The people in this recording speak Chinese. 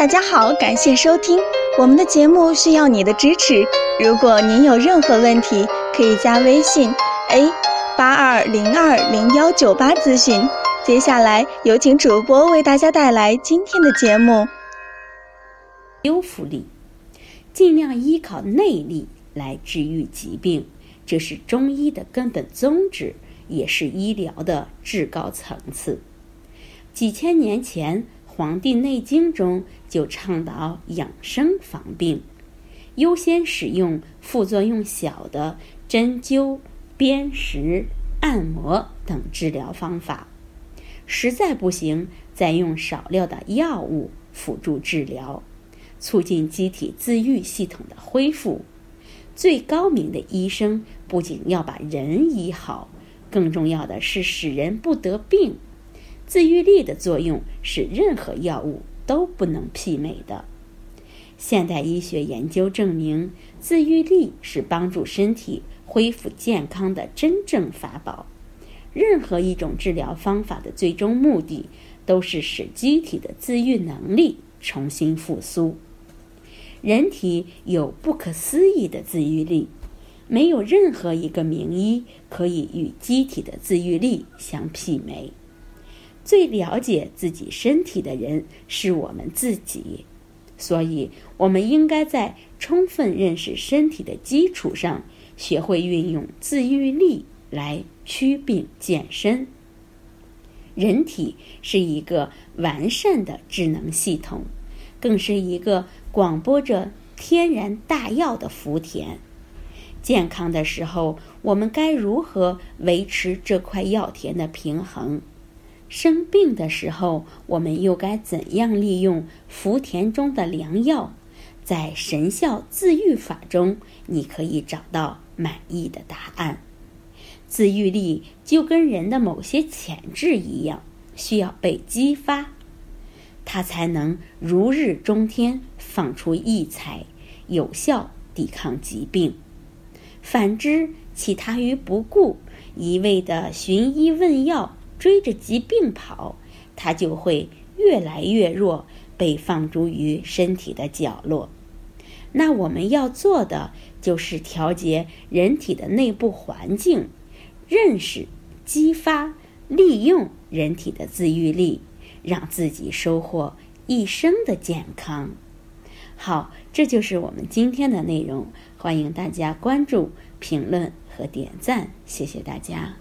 大家好，感谢收听我们的节目，需要你的支持。如果您有任何问题，可以加微信 a 八二零二零幺九八咨询。接下来有请主播为大家带来今天的节目。修复力，尽量依靠内力来治愈疾病，这是中医的根本宗旨，也是医疗的至高层次。几千年前，《黄帝内经》中就倡导养生防病，优先使用副作用小的针灸、砭石、按摩等治疗方法。实在不行，再用少量的药物辅助治疗，促进机体自愈系统的恢复。最高明的医生不仅要把人医好，更重要的是使人不得病。自愈力的作用是任何药物都不能媲美的。现代医学研究证明，自愈力是帮助身体恢复健康的真正法宝。任何一种治疗方法的最终目的，都是使机体的自愈能力重新复苏。人体有不可思议的自愈力，没有任何一个名医可以与机体的自愈力相媲美。最了解自己身体的人是我们自己，所以我们应该在充分认识身体的基础上，学会运用自愈力来。祛病健身。人体是一个完善的智能系统，更是一个广播着天然大药的福田。健康的时候，我们该如何维持这块药田的平衡？生病的时候，我们又该怎样利用福田中的良药？在神效自愈法中，你可以找到满意的答案。自愈力就跟人的某些潜质一样，需要被激发，它才能如日中天，放出异彩，有效抵抗疾病。反之，弃他于不顾，一味的寻医问药，追着疾病跑，它就会越来越弱，被放逐于身体的角落。那我们要做的就是调节人体的内部环境。认识、激发、利用人体的自愈力，让自己收获一生的健康。好，这就是我们今天的内容。欢迎大家关注、评论和点赞，谢谢大家。